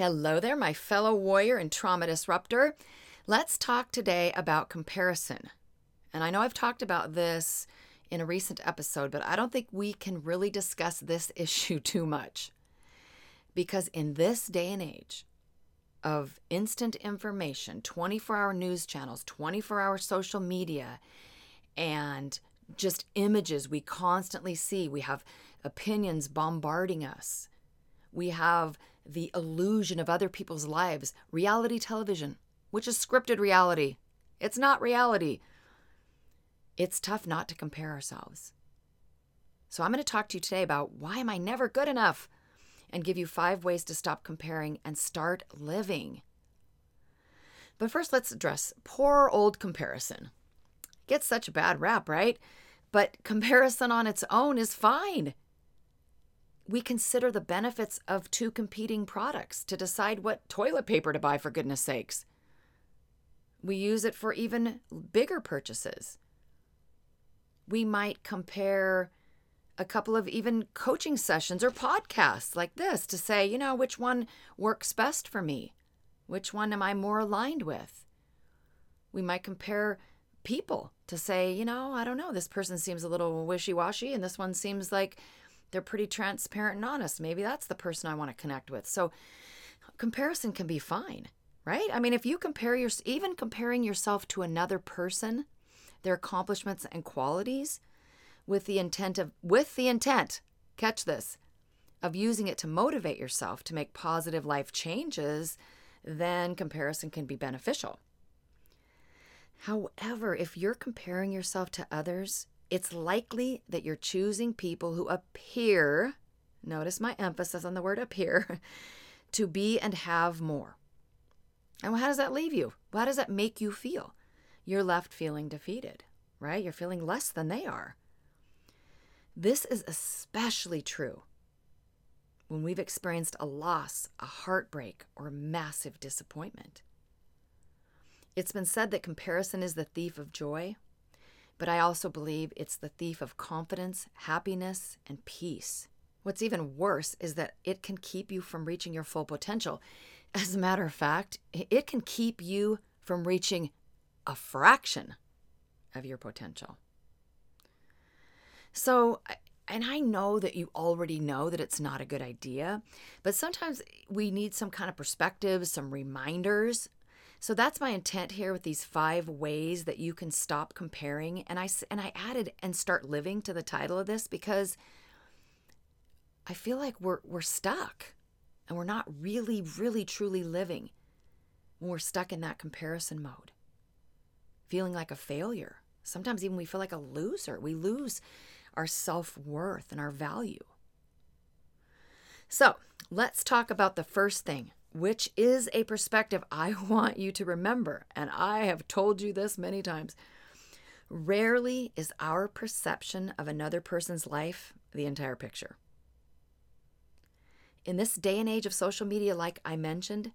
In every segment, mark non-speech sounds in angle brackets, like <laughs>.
Hello there, my fellow warrior and trauma disruptor. Let's talk today about comparison. And I know I've talked about this in a recent episode, but I don't think we can really discuss this <laughs> issue too much. Because in this day and age of instant information, 24 hour news channels, 24 hour social media, and just images we constantly see, we have opinions bombarding us. We have the illusion of other people's lives, reality television, which is scripted reality. It's not reality. It's tough not to compare ourselves. So I'm going to talk to you today about why am I never good enough and give you 5 ways to stop comparing and start living. But first let's address poor old comparison. Gets such a bad rap, right? But <laughs> comparison on its own is fine we consider the benefits of two competing products to decide what toilet paper to buy, for goodness sakes. We use it for even bigger purchases. We might compare a couple of even coaching sessions or podcasts like this to say, you know, which one works best for me? Which one am I more aligned with? We might compare people to say, you know, I don't know, this person seems a little wishy washy, and this one seems like they're pretty transparent and honest. Maybe that's the person I want to connect with. So comparison can be fine, right? I mean, if you compare your even comparing yourself to another person, their accomplishments and qualities with the intent of with the intent, catch this, of using it to motivate yourself to make positive life changes, then comparison can be beneficial. However, if you're comparing yourself to others, it's likely that you're choosing people who appear, notice my emphasis on the word appear, <laughs> to be and have more. And how does that leave you? How does that make you feel? You're left feeling defeated, right? You're feeling less than they are. This is especially true when we've experienced a loss, a heartbreak, or massive disappointment. It's been said that comparison is the thief of joy. But I also believe it's the thief of confidence, happiness, and peace. What's even worse is that it can keep you from reaching your full potential. As a matter of fact, it can keep you from reaching a fraction of your potential. So, and I know that you already know that it's not a good idea, but sometimes we need some kind of perspective, some reminders so that's my intent here with these five ways that you can stop comparing. And I and I added and start living to the title of this because I feel like we're we're stuck and we're not really really truly living when we're stuck in that comparison mode. Feeling like a failure. Sometimes even we feel like a loser. We lose our self-worth and our value. So, let's talk about the first thing which is a perspective I <laughs> want you to remember. And I have told you this many times. Rarely is our perception of another person's life the entire picture. In this day and age of social media, like I mentioned,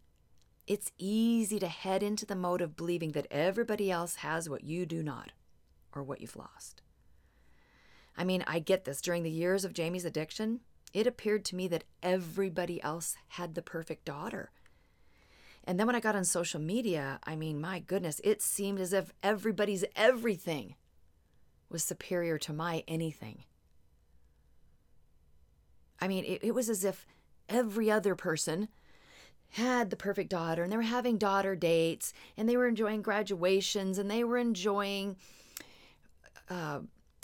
it's easy to head into the mode of believing that everybody else has what you do not or what you've lost. I mean, I get this. During the years of Jamie's addiction, it appeared to me that everybody else had the perfect daughter. And then when I got on social media, I mean, my goodness, it seemed as if everybody's everything was superior to my anything. I mean, it, it was as if every other person had the perfect daughter and they were having daughter dates and they were enjoying graduations and they were enjoying uh,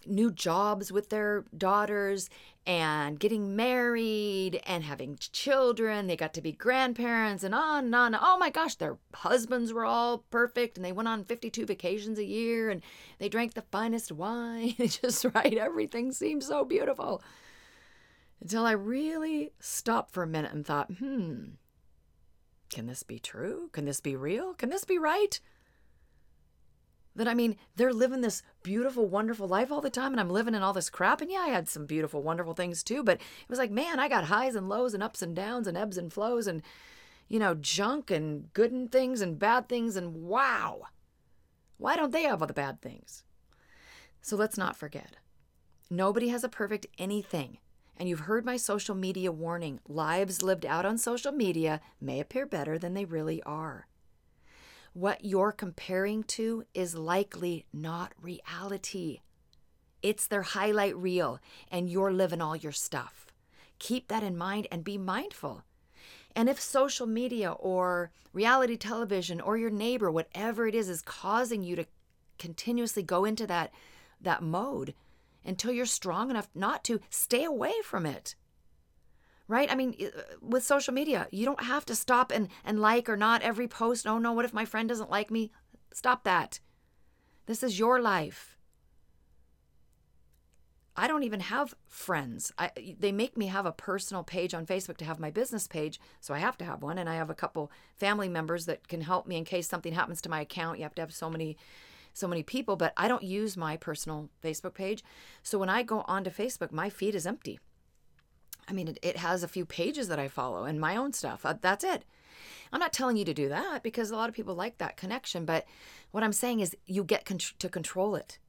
new jobs with their daughters and getting married and having children. They got to be grandparents and on and on. Oh my gosh, their husbands were all perfect and they went on 52 vacations a year and they drank the finest wine. <laughs> just right. Everything seemed so beautiful. Until I really stopped for a minute and thought, hmm, can this be true? Can this be real? Can this be right? That I mean, they're living this beautiful, wonderful life all the time, and I'm living in all this crap. And yeah, I had some beautiful, wonderful things too, but it was like, man, I got highs and lows and ups and downs and ebbs and flows and, you know, junk and good and things and bad things. And wow, why don't they have all the bad things? So let's not forget nobody has a perfect anything. And you've heard my social media warning lives lived out on social media may appear better than they really are. What you're comparing to is likely not reality. It's their highlight reel, and you're living all your stuff. Keep that in mind and be mindful. And if social media or reality television or your neighbor, whatever it is, is causing you to continuously go into that, that mode until you're strong enough not to, stay away from it right? I mean, uh, with social media, you don't have to stop and, and like or not every post. Oh no, what if my friend doesn't like me? Stop that. This is your life. I don't even have friends. I, they make me have a personal page on Facebook to have my business page, so I have to have one. And I have a couple family members that can help me in case something happens to my account. You have to have so many, so many people. But I don't use my personal Facebook page, so when I go onto Facebook, my feed is empty. I mean, it, it has a few pages that I follow and my own stuff. Uh, that's it. I'm not telling you to do that because a lot of people like that connection. But what I'm saying is you get con- to control it.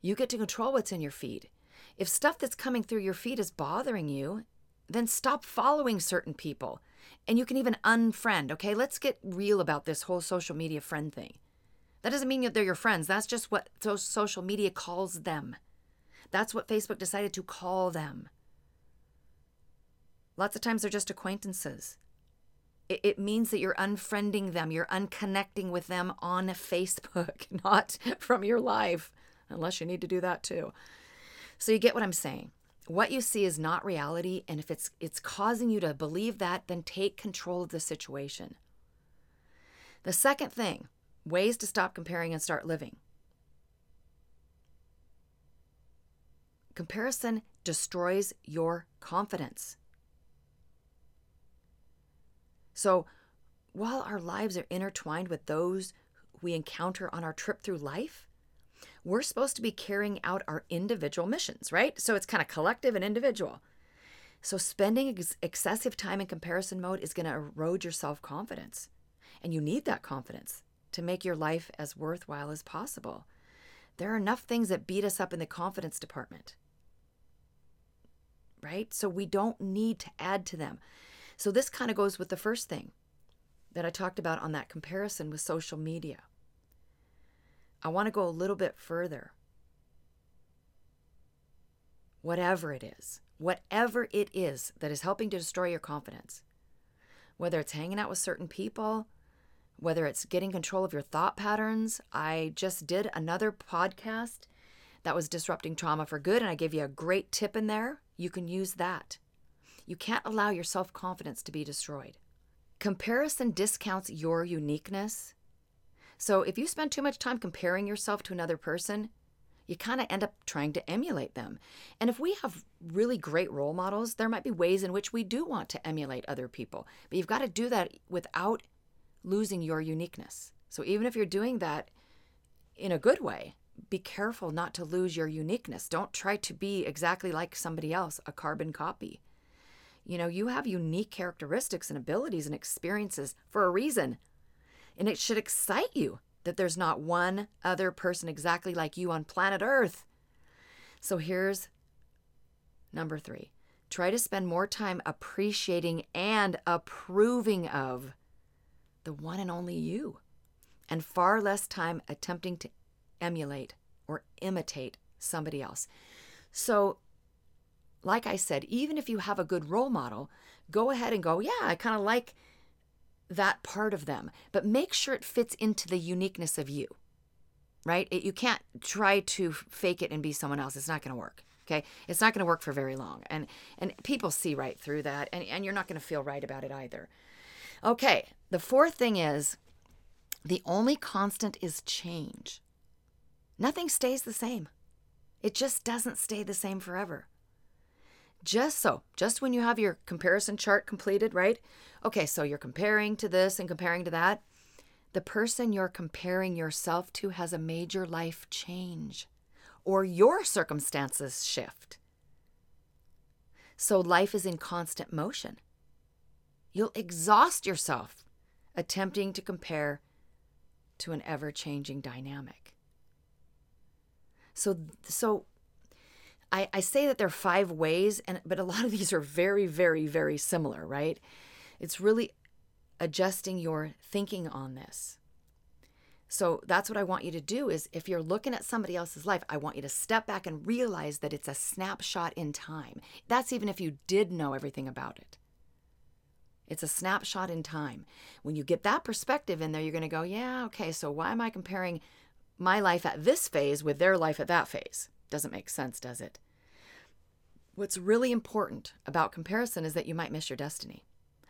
You get to control what's in your feed. If stuff that's coming through your feed is bothering you, then stop following certain people. And you can even unfriend, okay? Let's get real about this whole social media friend thing. That doesn't mean that they're your friends. That's just what social media calls them. That's what Facebook decided to call them. Lots of times they're just acquaintances. It, it means that you're unfriending them, you're unconnecting with them on Facebook, <laughs> not from your life, unless you need to do that too. So you get what I'm saying. What you see is not reality, and if it's it's causing you to believe that, then take control of the situation. The second thing, ways to stop comparing and start living. Comparison destroys your confidence. So, while our lives are intertwined with those we encounter on our trip through life, we're supposed to be carrying out our individual missions, right? So it's kind of collective and individual. So spending ex- excessive time in comparison mode is going to erode your self confidence. And you need that confidence to make your life as worthwhile as possible. There are enough things that beat us up in the confidence department, right? So we don't need to add to them. So this kind of goes with the first thing that I talked about on that comparison with social media. I want to go a little bit further. Whatever it is, whatever it is that is helping to destroy your confidence, whether it's hanging out with certain people, whether it's getting control of your thought patterns. I just did another podcast that was disrupting trauma for good, and I gave you a great tip in there. You can use that. You can't allow your self confidence to be destroyed. Comparison discounts your uniqueness. So if you spend too much time comparing yourself to another person, you kind of end up trying to emulate them. And if we have really great role models, there might be ways in which we do want to emulate other people. But you've got to do that without losing your uniqueness. So even if you're doing that in a good way, be careful not to lose your uniqueness. Don't try to be exactly like somebody else, a carbon copy. You know, you have unique characteristics and abilities and experiences for a reason. And it should excite you that there's not one other person exactly like you on planet Earth. So here's number three try to spend more time appreciating and approving of the one and only you, and far less time attempting to emulate or imitate somebody else. So like I said, even if you have a good role model, go ahead and go, yeah, I kind of like that part of them, but make sure it fits into the uniqueness of you, right? It, you can't try to fake it and be someone else. It's not going to work. Okay. It's not going to work for very long. And, and people see right through that, and, and you're not going to feel right about it either. Okay. The fourth thing is the only constant is change. Nothing stays the same. It just doesn't stay the same forever. Just so, just when you have your comparison chart completed, right? Okay, so you're comparing to this and comparing to that. The person you're comparing yourself to has a major life change or your circumstances shift. So life is in constant motion. You'll exhaust yourself attempting to compare to an ever changing dynamic. So, so I, I say that there are five ways, and but a lot of these are very, very, very similar, right? It's really adjusting your thinking on this. So that's what I want you to do is if you're looking at somebody else's life, I want you to step back and realize that it's a snapshot in time. That's even if you did know everything about it. It's a snapshot in time. When you get that perspective in there, you're going to go, yeah, okay, so why am I comparing my life at this phase with their life at that phase? Doesn't make sense, does it? What's really important about comparison is that you might miss your destiny.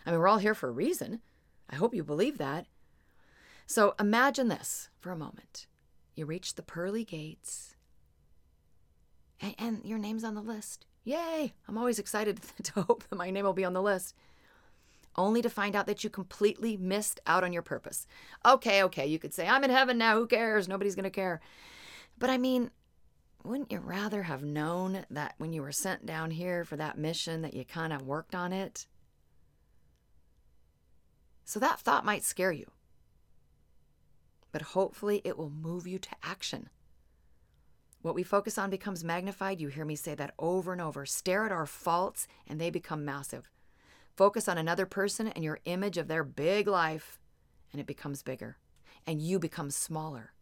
I mean, we're all here for a reason. I hope you believe that. So imagine this for a moment. You reach the pearly gates, and, and your name's on the list. Yay! I'm always excited <laughs> to hope that my name will be on the list only to find out that you completely missed out on your purpose. Okay, okay, you could say, I'm in heaven now, who cares? Nobody's to care. But I mean, wouldn't you rather have known that when you were sent down here for that mission that you kind of worked on it? So that thought might scare you. But hopefully it will move you to action. What we focus on becomes magnified. You hear me say that over and over. Stare at our faults and they become massive. Focus on another person and your image of their big life, and it becomes bigger, and you become smaller.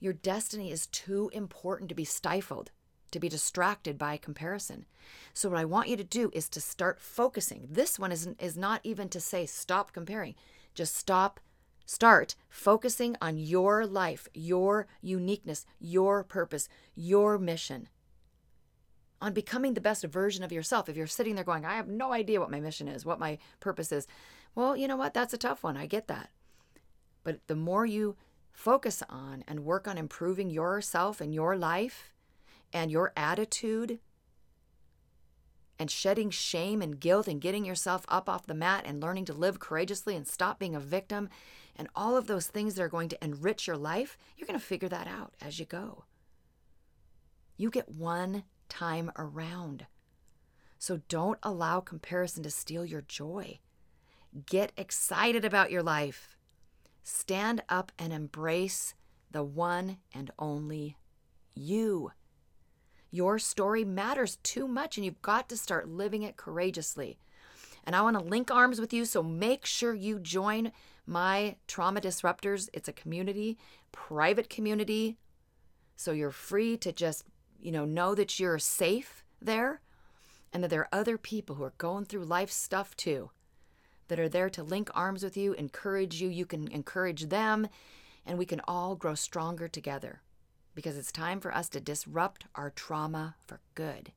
Your destiny is too important to be stifled, to be distracted by comparison. So, what I want you to do is to start focusing. This one is, is not even to say stop comparing, just stop, start focusing on your life, your uniqueness, your purpose, your mission on becoming the best version of yourself. If you're sitting there going, I have no idea what my mission is, what my purpose is, well, you know what? That's a tough one. I get that. But the more you focus on and work on improving yourself and your life and your attitude and shedding shame and guilt and getting yourself up off the mat and learning to live courageously and stop being a victim and all of those things that are going to enrich your life, you're going to figure that out as you go. You get one time around. So don't allow comparison to steal your joy. Get excited about your life. Stand up and embrace the one and only you. Your story matters too much, and you've got to start living it courageously. And I want to link arms with you, so make sure you join my Trauma Disruptors. It's a community, private community. So you're free to just you know, know that you're safe there and that there are other people who are going through life stuff too that are there to link arms with you, encourage you. You can encourage them, and we can all grow stronger together because it's time for us to disrupt our trauma for good.